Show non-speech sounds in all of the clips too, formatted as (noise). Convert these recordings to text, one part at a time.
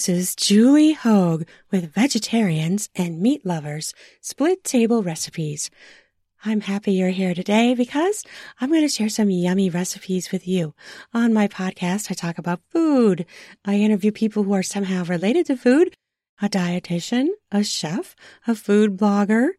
This is Julie Hoag with Vegetarians and Meat Lovers Split Table Recipes. I'm happy you're here today because I'm going to share some yummy recipes with you. On my podcast, I talk about food. I interview people who are somehow related to food, a dietitian, a chef, a food blogger,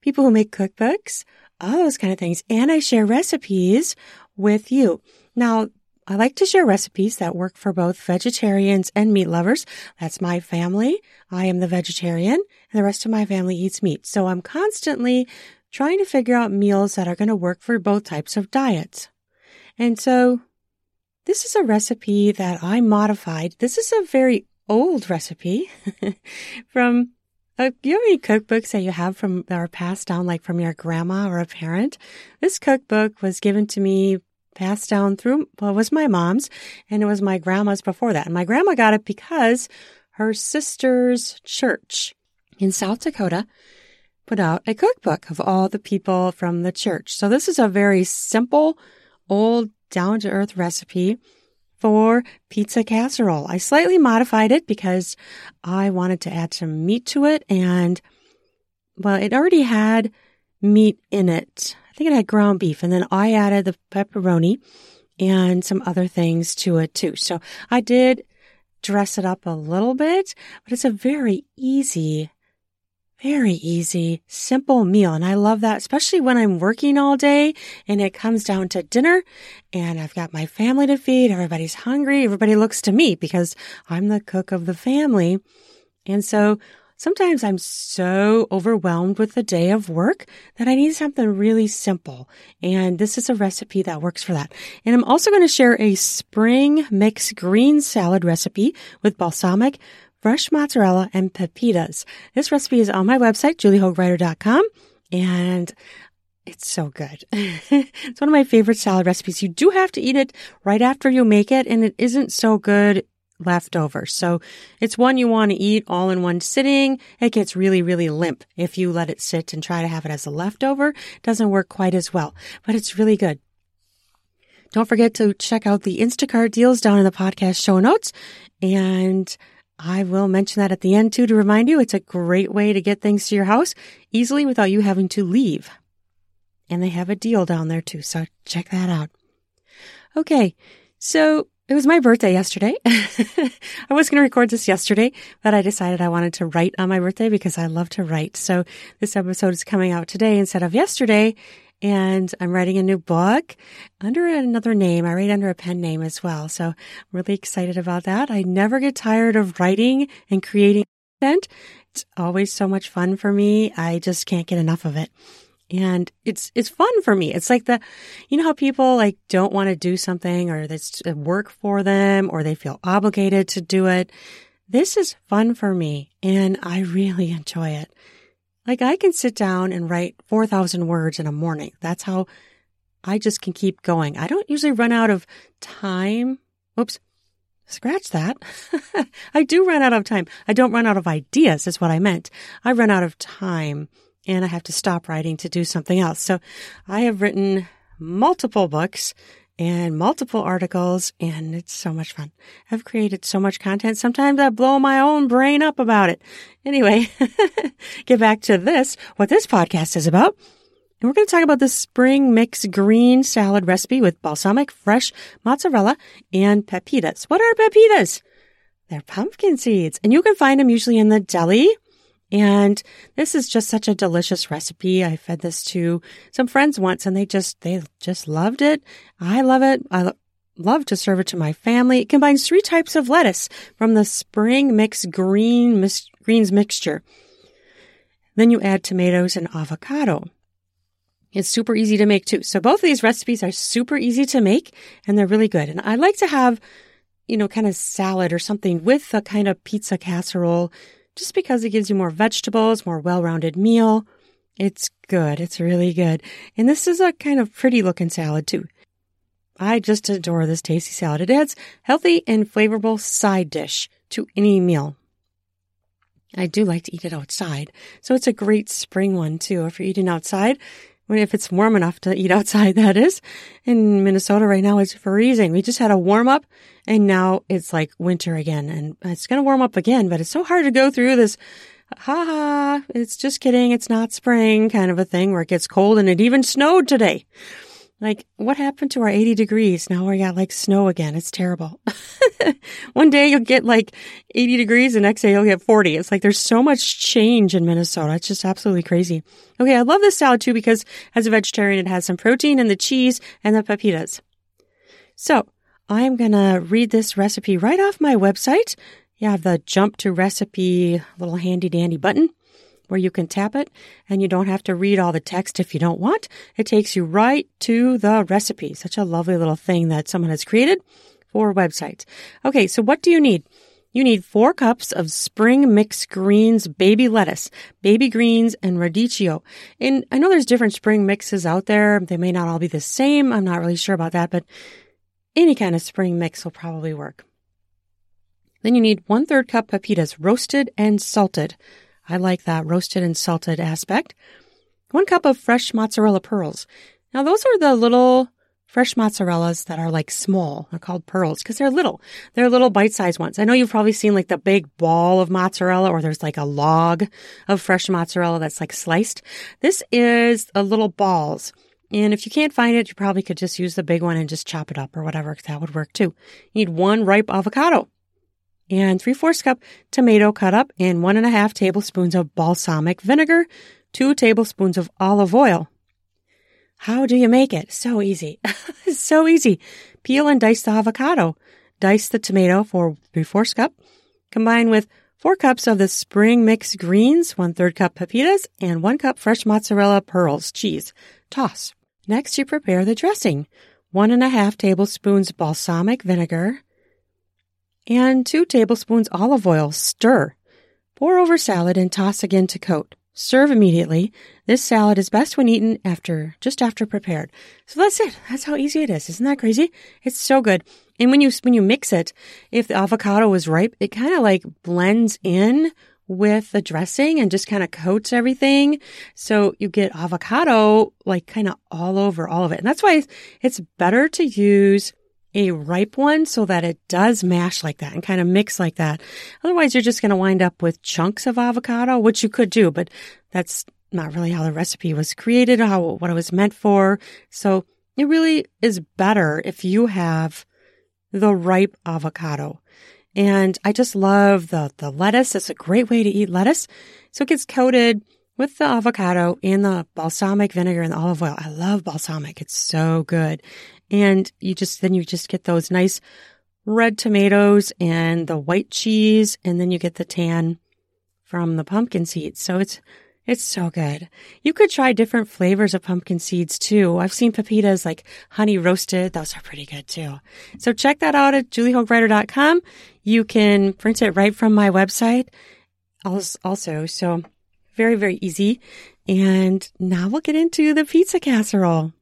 people who make cookbooks, all those kind of things. And I share recipes with you. Now, I like to share recipes that work for both vegetarians and meat lovers. That's my family. I am the vegetarian and the rest of my family eats meat. So I'm constantly trying to figure out meals that are going to work for both types of diets. And so this is a recipe that I modified. This is a very old recipe (laughs) from you have any cookbooks that you have from that are passed down like from your grandma or a parent? This cookbook was given to me passed down through, well, was my mom's and it was my grandma's before that. And my grandma got it because her sister's church in South Dakota put out a cookbook of all the people from the church. So this is a very simple, old, down to earth recipe for pizza casserole. I slightly modified it because I wanted to add some meat to it and well, it already had meat in it think it had ground beef. And then I added the pepperoni and some other things to it too. So I did dress it up a little bit, but it's a very easy, very easy, simple meal. And I love that, especially when I'm working all day and it comes down to dinner and I've got my family to feed. Everybody's hungry. Everybody looks to me because I'm the cook of the family. And so Sometimes I'm so overwhelmed with the day of work that I need something really simple. And this is a recipe that works for that. And I'm also going to share a spring mix green salad recipe with balsamic, fresh mozzarella, and pepitas. This recipe is on my website, juliehoagwriter.com. And it's so good. (laughs) it's one of my favorite salad recipes. You do have to eat it right after you make it, and it isn't so good leftovers. So it's one you want to eat all in one sitting. It gets really, really limp if you let it sit and try to have it as a leftover. It doesn't work quite as well, but it's really good. Don't forget to check out the Instacart deals down in the podcast show notes. And I will mention that at the end too to remind you it's a great way to get things to your house easily without you having to leave. And they have a deal down there too. So check that out. Okay. So it was my birthday yesterday. (laughs) I was going to record this yesterday, but I decided I wanted to write on my birthday because I love to write. So this episode is coming out today instead of yesterday. And I'm writing a new book under another name. I write under a pen name as well. So I'm really excited about that. I never get tired of writing and creating content. It's always so much fun for me. I just can't get enough of it and it's it's fun for me. It's like the you know how people like don't want to do something or that's uh, work for them or they feel obligated to do it. This is fun for me and I really (laughs) enjoy it. Like I can sit down and write 4,000 words in a morning. That's how I just can keep going. I don't usually run out of time. Oops. Scratch that. (laughs) I do run out of time. I don't run out of ideas is what I meant. I run out of time and I have to stop writing to do something else. So I have written multiple books and multiple articles and it's so much fun. I've created so much content. Sometimes I blow my own brain up about it. Anyway, (laughs) get back to this, what this podcast is about. And we're going to talk about the spring mix green salad recipe with balsamic fresh mozzarella and pepitas. What are pepitas? They're pumpkin seeds and you can find them usually in the deli and this is just such a delicious recipe. I fed this to some friends once and they just, they just loved it. I love it. I love to serve it to my family. It combines three types of lettuce from the spring mix green greens mixture. Then you add tomatoes and avocado. It's super easy to make too. So both of these recipes are super easy to make and they're really good. And I like to have, you know, kind of salad or something with a kind of pizza casserole just because it gives you more vegetables, more well-rounded meal. It's good. It's really good. And this is a kind of pretty looking salad too. I just adore this tasty salad. It adds healthy and flavorful side dish to any meal. I do like to eat it outside. So it's a great spring one too. If you're eating outside if it's warm enough to eat outside, (laughs) that is. In Minnesota right now, it's freezing. We just had a warm up and now it's like winter again and it's going to warm up again, but it's so hard to go through this ha ha, it's just kidding. It's not spring kind of a thing where it gets cold and it even snowed today. Like, what happened to our 80 degrees? Now we got like snow again. It's terrible. (laughs) One day you'll get like 80 degrees, the next day you'll get 40. It's like there's so much change in Minnesota. It's just absolutely crazy. Okay, I love this salad too because as a vegetarian, it has some protein and the cheese and the pepitas. So, I'm gonna read this recipe right off my website. You have the jump to recipe little handy dandy button where you can tap it and you don't have to read all the text if you don't want. It takes you right to the recipe. Such a lovely little thing that someone has created for websites. Okay, so what do you need? You need four cups of spring mixed greens, baby lettuce, baby greens, and radicchio. And I know there's different spring mixes out there. They may not all be the same. I'm not really sure about that, but any kind of spring mix will probably work. Then you need one third cup pepitas, roasted and salted. I like that roasted and salted aspect. One cup of fresh mozzarella pearls. Now those are the little fresh mozzarellas that are like small. They're called pearls because they're little. They're little bite-sized ones. I know you've probably seen like the big ball of mozzarella or there's like a log of fresh mozzarella that's like sliced. This is a little balls. And if you can't find it, you probably could just use the big one and just chop it up or whatever. That would work too. You need one ripe avocado and three fourths cup tomato cut up and one and a half tablespoons of balsamic vinegar, two tablespoons of olive oil. How do you make it? So easy. (laughs) so easy. Peel and dice the avocado. Dice the tomato for three fourths cup. Combine with four cups of the spring mixed greens, one third cup pepitas, and one cup fresh mozzarella pearls cheese. Toss. Next, you prepare the dressing. One and a half tablespoons balsamic vinegar, and 2 tablespoons olive oil. Stir. Pour over salad and toss again to coat. Serve immediately. This salad is best when eaten after, just after prepared. So that's it. That's how easy it is. Isn't that crazy? It's so good. And when you, when you mix it, if the avocado is ripe, it kind of like blends in with the dressing and just kind of coats everything. So you get avocado like kind of all over all of it. And that's why it's better to use a ripe one so that it does mash like that and kind of mix like that. Otherwise, you're just going to wind up with chunks of avocado, which you could do, but that's not really how the recipe was created, how, what it was meant for. So it really is better if you have the ripe avocado. And I just love the, the lettuce. It's a great way to eat lettuce. So it gets coated with the avocado and the balsamic vinegar and the olive oil. I love balsamic. It's so good. And you just, then you just get those nice red tomatoes and the white cheese. And then you get the tan from the pumpkin seeds. So it's, it's so good. You could try different flavors of pumpkin seeds too. I've seen pepitas like honey roasted. Those are pretty good too. So check that out at juliehoagwriter.com. You can print it right from my website also. So very, very easy. And now we'll get into the pizza casserole.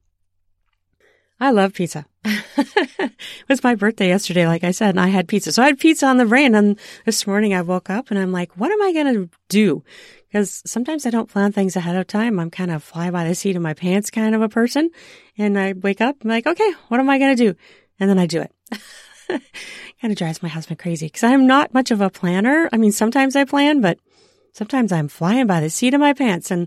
I love pizza. (laughs) it was my birthday yesterday, like I said, and I had pizza. So I had pizza on the brain. And this morning I woke up and I'm like, what am I going to do? Because sometimes I don't plan things ahead of time. I'm kind of fly by the seat of my pants kind of a person. And I wake up, I'm like, okay, what am I going to do? And then I do it. (laughs) kind of drives my husband crazy because I'm not much of a planner. I mean, sometimes I plan, but Sometimes I'm flying by the seat of my pants and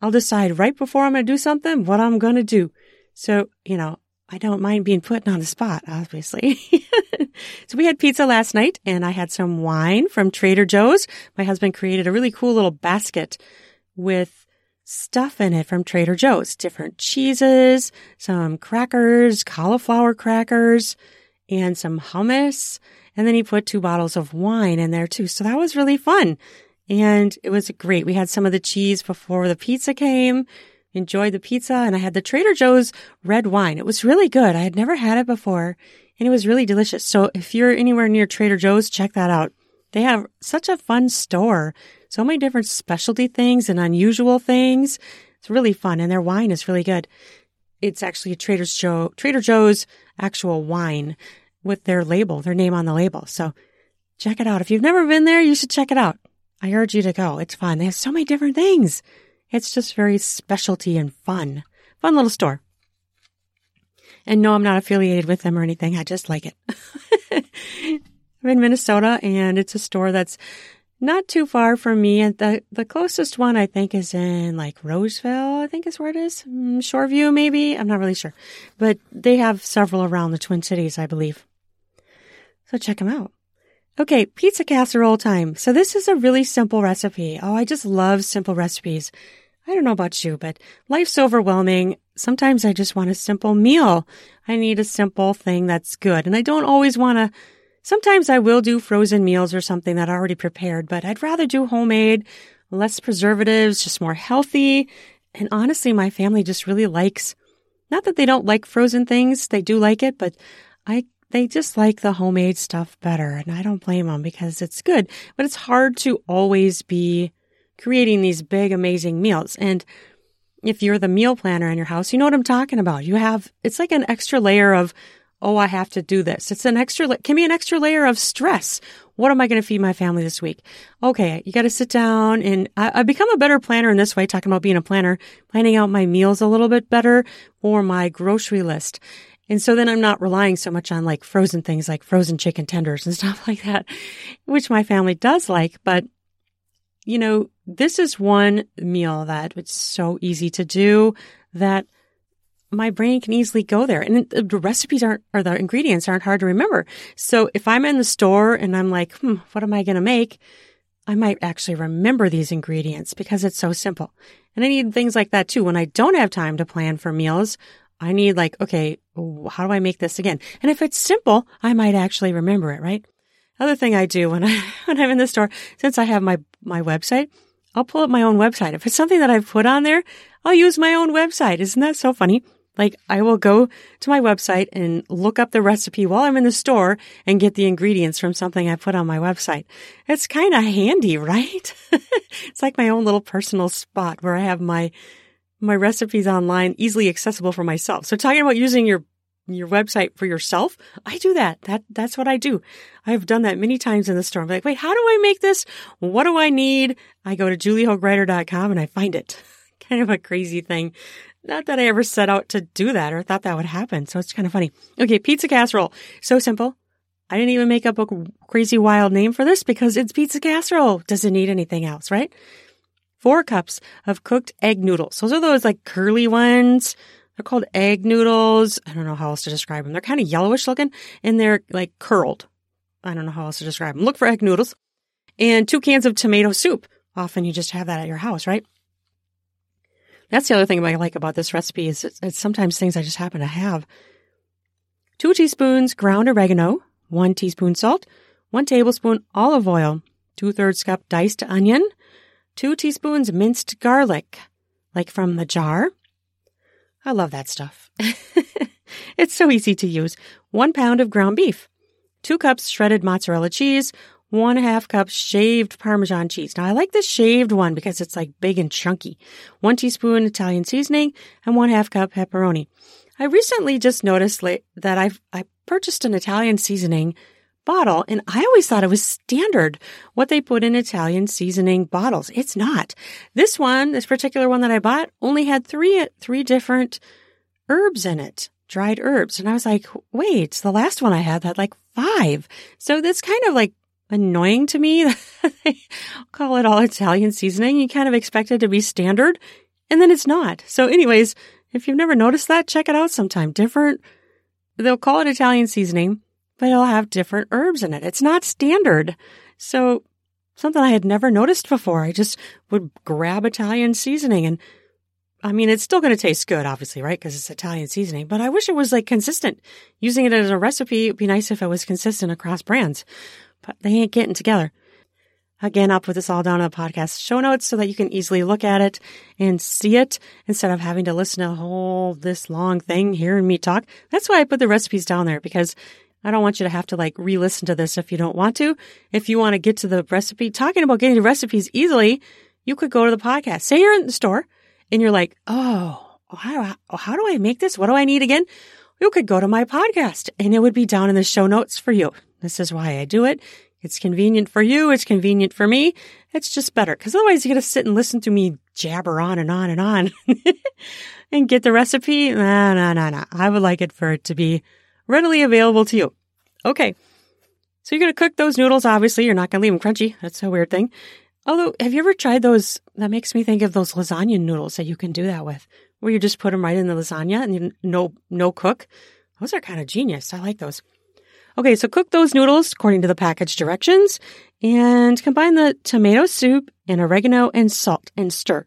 I'll decide right before I'm going to do something what I'm going to do. So, you know, I don't mind being put on the spot, obviously. (laughs) so we had pizza last night and I had some wine from Trader Joe's. My husband created a really cool little basket with stuff in it from Trader Joe's, different cheeses, some crackers, cauliflower crackers, and some hummus. And then he put two bottles of wine in there too. So that was really fun. And it was great. We had some of the cheese before the pizza came, enjoyed the pizza, and I had the Trader Joe's red wine. It was really good. I had never had it before, and it was really delicious. So if you're anywhere near Trader Joe's, check that out. They have such a fun store. So many different specialty things and unusual things. It's really fun, and their wine is really good. It's actually Trader Joe, Trader Joe's actual wine with their label, their name on the label. So check it out. If you've never been there, you should check it out. I urge you to go. It's fun. They have so many different things. It's just very specialty and fun. Fun little store. And no, I'm not affiliated with them or anything. I just like it. (laughs) I'm in Minnesota and it's a store that's not too far from me. And the, the closest one I think is in like Roseville, I think is where it is. Mm, Shoreview, maybe. I'm not really sure. But they have several around the Twin Cities, I believe. So check them out. Okay, pizza casserole time. So this is a really simple recipe. Oh, I just love simple recipes. I don't know about you, but life's overwhelming. Sometimes I just want a simple meal. I need a simple thing that's good. And I don't always want to, sometimes I will do frozen meals or something that I already prepared, but I'd rather do homemade, less preservatives, just more healthy. And honestly, my family just really likes, not that they don't like frozen things. They do like it, but I, they just like the homemade stuff better. And I don't blame them because it's good, but it's hard to always be creating these big, amazing meals. And if you're the meal planner in your house, you know what I'm talking about. You have, it's like an extra layer of, oh, I have to do this. It's an extra, can be an extra layer of stress. What am I going to feed my family this week? Okay, you got to sit down and I, I become a better planner in this way, talking about being a planner, planning out my meals a little bit better or my grocery list. And so then I'm not relying so much on like frozen things like frozen chicken tenders and (laughs) stuff like that, which my family does like, but you know, this is one meal that it's so easy to do that my brain can easily go there. And the recipes aren't, or the ingredients aren't hard to remember. So if I'm in the store and I'm like, hmm, what am I going to make? I might actually remember these ingredients because it's so simple. And I need things like that too. When I don't have time to plan for meals, I need like, okay, how do I make this again? And if it's simple, I might actually remember it, right? Other thing I do when (laughs) I when I'm in the store, since I have my my website, I'll pull up my own website. If it's something that I've put on there, I'll use my own website. Isn't that so funny? Like I will go to my website and look up the recipe while I'm in the store and get the ingredients from something I put on my website. It's kind of handy, (laughs) right? it's like my own little personal spot where I have my my recipes online easily accessible for myself. So talking about using your your website for yourself. I do that. That that's what I do. I've done that many times in the store. I'm like, wait, how do I make this? What do I need? I go to juliehoagwriter.com and I find it. (laughs) kind of a crazy thing. Not that I ever set out to do that or thought that would happen. So it's kind of funny. Okay, pizza casserole. So simple. I didn't even make up a crazy wild name for this because it's pizza casserole. Doesn't need anything else, right? Four cups of cooked egg noodles. Those are those like curly ones they're called egg noodles. I don't know how else to describe them. They're kind of yellowish looking and they're like curled. I don't know how else to describe them. Look for egg noodles and two cans of tomato soup. Often you just have that at your house, right? That's the other thing I like about this recipe is it's, it's sometimes things I just happen to have. Two teaspoons ground oregano, one teaspoon salt, one tablespoon olive oil, two thirds cup diced onion, two teaspoons minced garlic, like from the jar, I love that stuff. (laughs) it's so easy to use. One pound of ground beef, two cups shredded mozzarella cheese, one half cup shaved Parmesan cheese. Now I like the shaved one because it's like big and chunky. One teaspoon Italian seasoning and one half cup pepperoni. I recently just noticed that I've, I purchased an Italian seasoning bottle and I always thought it was standard what they put in Italian seasoning bottles. It's not. This one, this particular one that I bought only had three, three different herbs in it, dried herbs. And I was like, wait, the last one I had had like five. So that's kind of like annoying to me (laughs) they call it all Italian seasoning. You kind of expect it to be standard and then it's not. So anyways, if you've never noticed that, check it out sometime. Different, they'll call it Italian seasoning but it'll have different herbs in it. It's not standard. So something I had never noticed before. I just would grab Italian seasoning and I mean, it's still going to taste good, obviously, right? Because it's Italian seasoning, but I wish it was like consistent. Using it as a recipe, it'd be nice if it was consistent across brands, but they ain't getting together. Again, I'll put this all down in the podcast show notes so that you can easily look at it and see it instead of having to listen to a whole this long thing hearing me talk. That's why I put the recipes down there because I don't want you to have to like re-listen to this if you don't want to. If you want to get to the recipe, talking about getting the recipes easily, you could go to the podcast. Say you're in the store and you're like, oh, how, how do I make this? What do I need again? You could go to my podcast and it would be down in the show notes for you. This is why I do it It's convenient for you. It's convenient for me. It's just better because otherwise you got to sit and listen to me jabber on and on and on (laughs) and get the recipe. No, no, no, no. I would like it for it to be readily available to you. Okay. So you're going to cook those noodles. Obviously, you're not going to leave them crunchy. That's a weird thing. Although, have you ever tried those? That makes me think of those lasagna noodles that you can do that with, where you just put them right in the lasagna and you no no cook. Those are kind of genius. I like those. Okay, so cook those noodles according to the package directions and combine the tomato soup and oregano and salt and stir.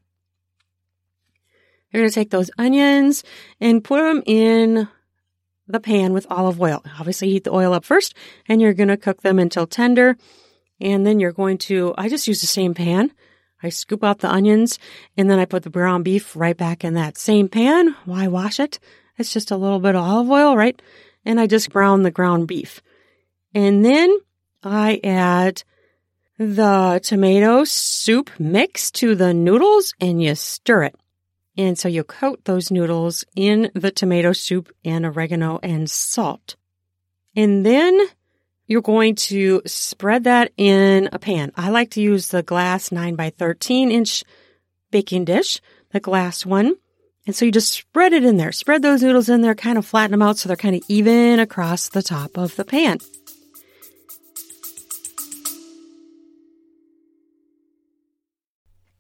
You're going to take those onions and put them in the pan with olive oil. Obviously, heat the oil up first and you're going to cook them until tender. And then you're going to, I just use the same pan. I scoop out the onions and then I put the ground beef right back in that same pan. Why wash it? It's just a little bit of olive oil, right? and I just brown the ground beef. And then I add the tomato soup mix to the noodles and you stir it. And so you coat those noodles in the tomato soup and oregano and salt. And then you're going to spread that in a pan. I like to use the glass 9 by 13 inch baking dish, the glass one. And so you just spread it in there, spread those noodles in there, kind of flatten them out so they're kind of even across the top of the pan.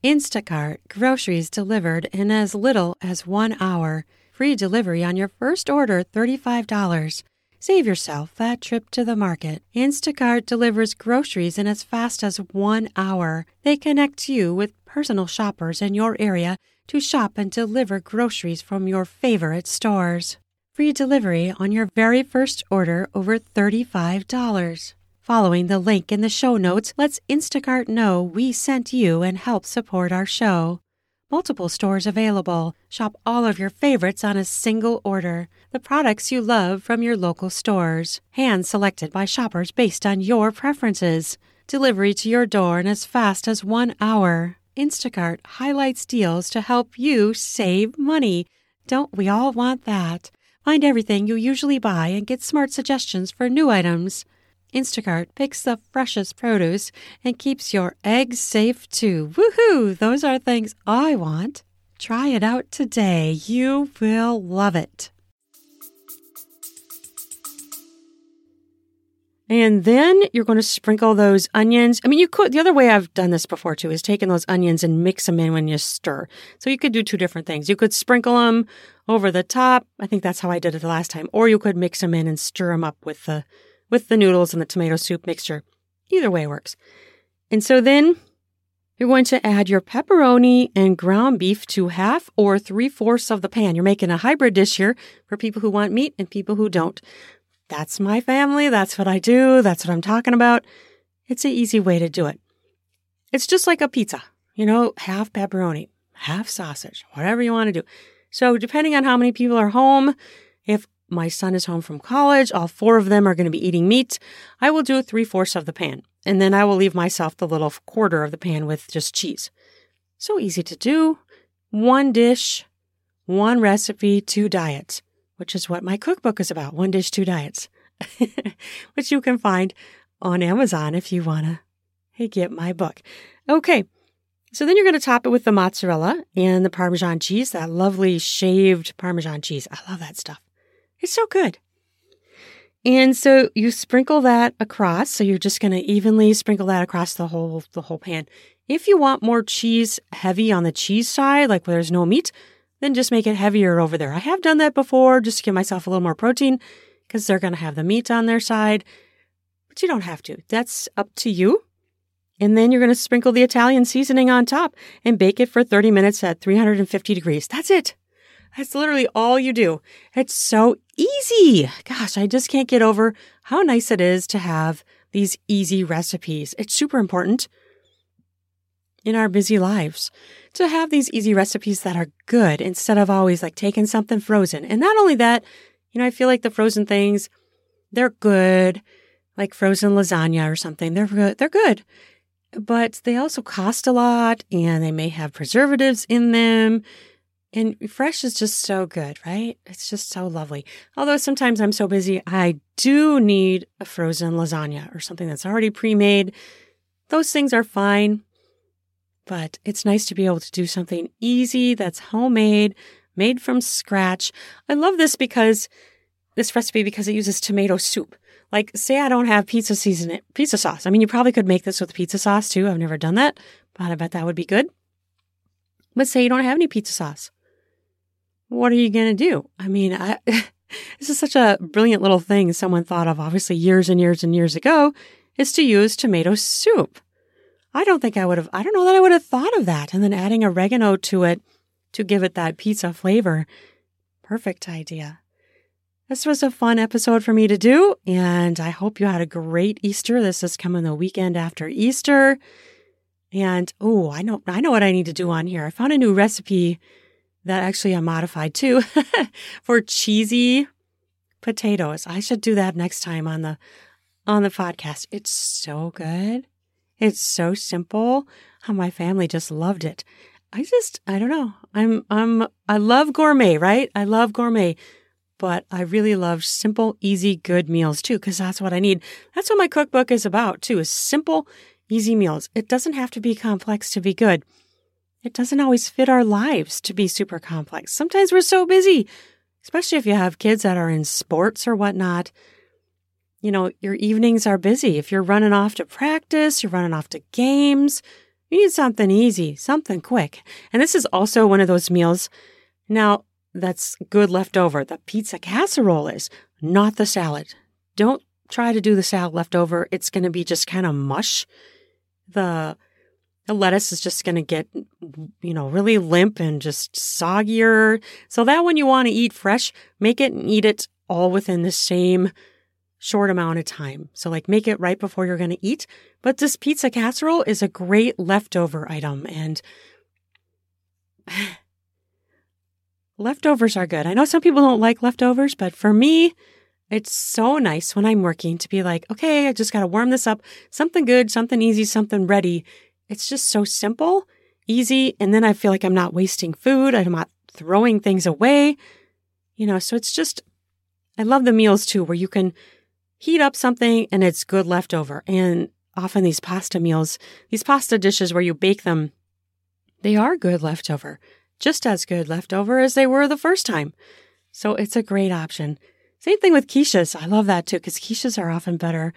Instacart groceries delivered in as little as one hour. Free delivery on your first order $35. Save yourself that trip to the market. Instacart delivers groceries in as fast as one hour. They connect you with personal shoppers in your area to shop and deliver groceries from your favorite stores. Free delivery on your very first order over $35. Following the link in the show notes lets Instacart know we sent you and help support our show. Multiple stores available. Shop all of your favorites on a single order. The products you love from your local stores. Hand selected by shoppers based on your preferences. Delivery to your door in as fast as one hour. Instacart highlights deals to help you save money. Don't we all want that? Find everything you usually buy and get smart suggestions for new items. Instacart picks the freshest produce and keeps your eggs safe too. Woohoo! Those are things I want. Try it out today. You will love it. And then you're going to sprinkle those onions. I mean, you could, the other way I've done this before too is taking those onions and mix them in when you stir. So you could do two different things. You could sprinkle them over the top. I think that's how I did it the last time. Or you could mix them in and stir them up with the, with the noodles and the tomato soup mixture. Either way works. And so then you're going to add your pepperoni and ground beef to half or three fourths of the pan. You're making a hybrid dish here for people who want meat and people who don't. That's my family. That's what I do. That's what I'm talking about. It's an easy way to do it. It's just like a pizza, you know, half pepperoni, half sausage, whatever you want to do. So depending on how many people are home, if my son is home from college, all four of them are going to be eating meat, I will do three fourths of the pan. And then I will leave myself the little quarter of the pan with just cheese. So easy to do. One dish, one recipe, two diets which is what my cookbook is about One Dish, Two Diets, (laughs) which you can find on Amazon if you want to hey, get my book. Okay. So then you're going to top it with the mozzarella and the Parmesan cheese, that lovely shaved Parmesan cheese. I love that stuff. It's so good. And so you sprinkle that across. So you're just going to evenly sprinkle that across the whole, the whole pan. If you want more cheese heavy on the cheese side, like where there's no meat, then just make it heavier over there. I have done that before just to give myself a little more protein because they're going to have the meat on their side, but you don't have to. That's up to you. And then you're going to sprinkle the Italian seasoning on top and bake it for 30 minutes at 350 degrees. That's it. That's literally all you do. It's so easy. Gosh, I just can't get over how nice it is to have these easy recipes. It's super important in our busy lives to have these easy recipes that are good instead of always like taking something frozen. And not only that, you know, I feel like the frozen things, they're good, like frozen lasagna or something. They're good. They're good. But they also cost a lot and they may have preservatives in them. And fresh is just so good, right? It's just so lovely. Although sometimes I'm so busy, I do need a frozen lasagna or something that's already pre made. Those things are fine, but it's nice to be able to do something easy that's homemade, made from scratch. I love this because this recipe because it uses tomato soup. Like, say I don't have pizza season, pizza sauce. I mean, you probably could make this with pizza sauce too. I've never done that, but I bet that would be good. But say you don't have any pizza sauce what are you going to do? I mean, I, (laughs) this is such a brilliant little thing someone thought of, obviously, years and years and years ago, is to use tomato soup. I don't think I would have, I don't know that I would have thought of that. And then adding oregano to it to give it that pizza flavor. Perfect idea. This was a fun episode for me to do, and I hope you had a great Easter. This is coming the weekend after Easter. And oh, I know I know what I need to do on here. I found a new recipe that actually I modified too (laughs) for cheesy potatoes. I should do that next time on the on the podcast. It's so good. It's so simple. How my family just loved it. I just I don't know. I'm I'm I love gourmet, right? I love gourmet. But I really love simple, easy, good meals too, because that's what I need. That's what my cookbook is about too, is simple, easy meals. It doesn't have to be complex to be good. It doesn't always fit our lives to be super complex. Sometimes we're so busy, especially if you have kids that are in sports or whatnot. You know, your evenings are busy. If you're running off to practice, you're running off to games, you need something easy, something quick. And this is also one of those meals now that's good leftover. The pizza casserole is not the salad. Don't try to do the salad leftover. It's going to be just kind of mush. The the lettuce is just going to get, you know, really limp and just soggier. So that when you want to eat fresh, make it and eat it all within the same short amount of time. So like make it right before you're going to eat. But this pizza casserole is a great leftover item and (sighs) leftovers are good. I know some people don't like leftovers, but for me, it's so nice when I'm working to be like, okay, I just got to warm this up. Something good, something easy, something ready. It's just so simple, easy. And then I feel like I'm not wasting food. I'm not throwing things away. You know, so it's just, I love the meals too, where you can heat up something and it's good leftover. And often these pasta meals, these pasta dishes where you bake them, they are good leftover, just as good leftover as they were the first time. So it's a great option. Same thing with quiches. I love that too, because quiches are often better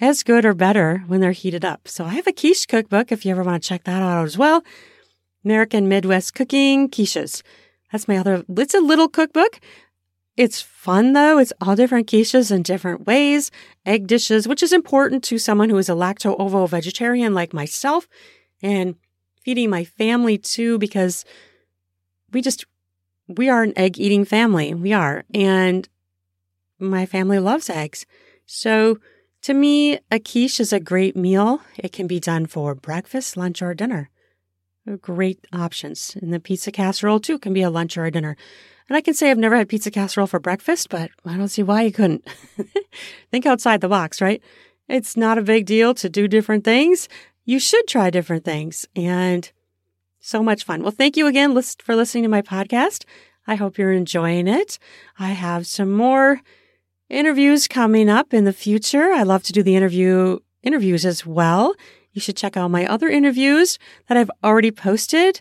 as good or better when they're heated up. So I have a quiche cookbook if you ever want to check that out as well. American Midwest Cooking Quiches. That's my other, it's a little cookbook. It's fun though. It's all different quiches in different ways, egg dishes, which is important to someone who is a lacto ovo vegetarian like myself and feeding my family too, because we just, we are an egg eating family. We are. And my family loves eggs. So to me, a quiche is a great meal. It can be done for breakfast, lunch, or dinner. Great options. And the pizza casserole, too, can be a lunch or a dinner. And I can say I've never had pizza casserole for breakfast, but I don't see why you couldn't. (laughs) Think outside the box, right? It's not a big deal to do different things. You should try different things. And so much fun. Well, thank you again for listening to my podcast. I hope you're enjoying it. I have some more interviews coming up in the future. I love to do the interview interviews as well. You should check out my other interviews that I've already posted.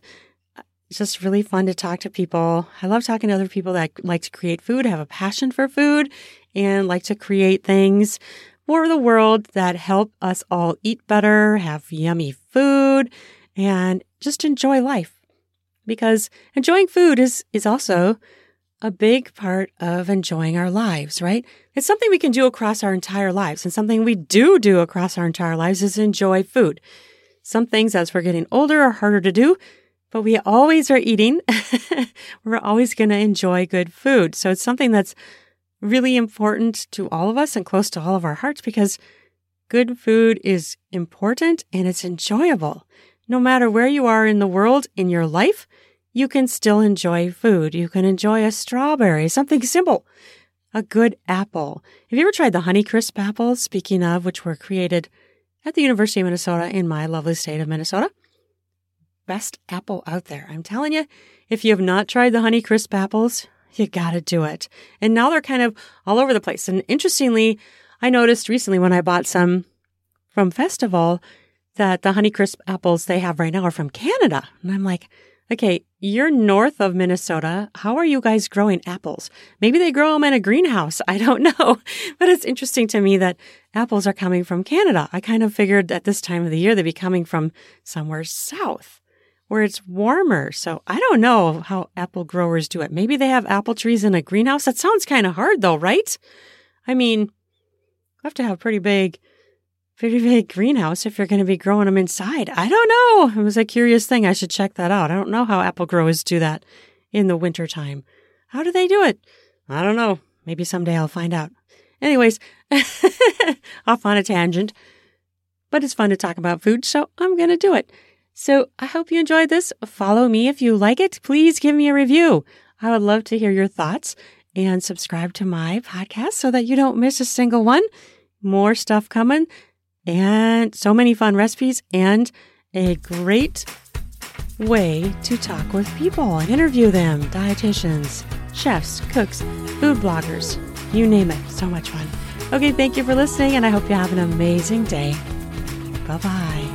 It's just really fun to talk to people. I love talking to other people that like to create food, have a passion for food, and like to create things for the world that help us all eat better, have yummy food, and just enjoy life. Because enjoying food is, is also a big part of enjoying our lives, right? It's something we can do across our entire lives. And something we do do across our entire lives is enjoy food. Some things as we're getting older are harder to do, but we always are eating. (laughs) we're always going to enjoy good food. So it's something that's really important to all of us and close to all of our hearts because good food is important and it's enjoyable. No matter where you are in the world in your life, you can still enjoy food. You can enjoy a strawberry, something simple, a good apple. Have you ever tried the Honeycrisp apples, speaking of, which were created at the University of Minnesota in my lovely state of Minnesota? best apple out there. I'm telling you, if you have not tried the Honeycrisp apples, you gotta do it. And now they're kind of all over the place. And interestingly, I noticed recently when I bought some from Festival that the Honeycrisp apples they have right now are from Canada. And I'm like, okay, you're north of Minnesota. How are you guys growing apples? Maybe they grow them in a greenhouse. (laughs) I don't know. But it's interesting to me that apples are coming from Canada. I kind of figured at this time of the year they'd be coming from somewhere south where it's warmer. So I don't know how apple growers do it. Maybe they have apple trees in a greenhouse. That sounds kind of hard though, right? I mean, you have to have pretty big, pretty big greenhouse if you're going to be growing them inside. I don't know. It was a curious thing. I should check that out. I don't know how apple growers do that in the wintertime. How do they do it? I don't know. Maybe someday I'll find out. Anyways, (laughs) off on a tangent. But it's fun to talk about food, so I'm going to do it. So I hope you enjoyed this. Follow me if you like it. Please give me a review. I would love to hear your thoughts and subscribe to my podcast so that you don't miss a single one. More stuff coming and so many fun recipes and a great way to talk with people and interview them dietitians, chefs, cooks, food bloggers, you name it. So much fun. Okay, thank you for listening, and I hope you have an amazing day. Bye bye.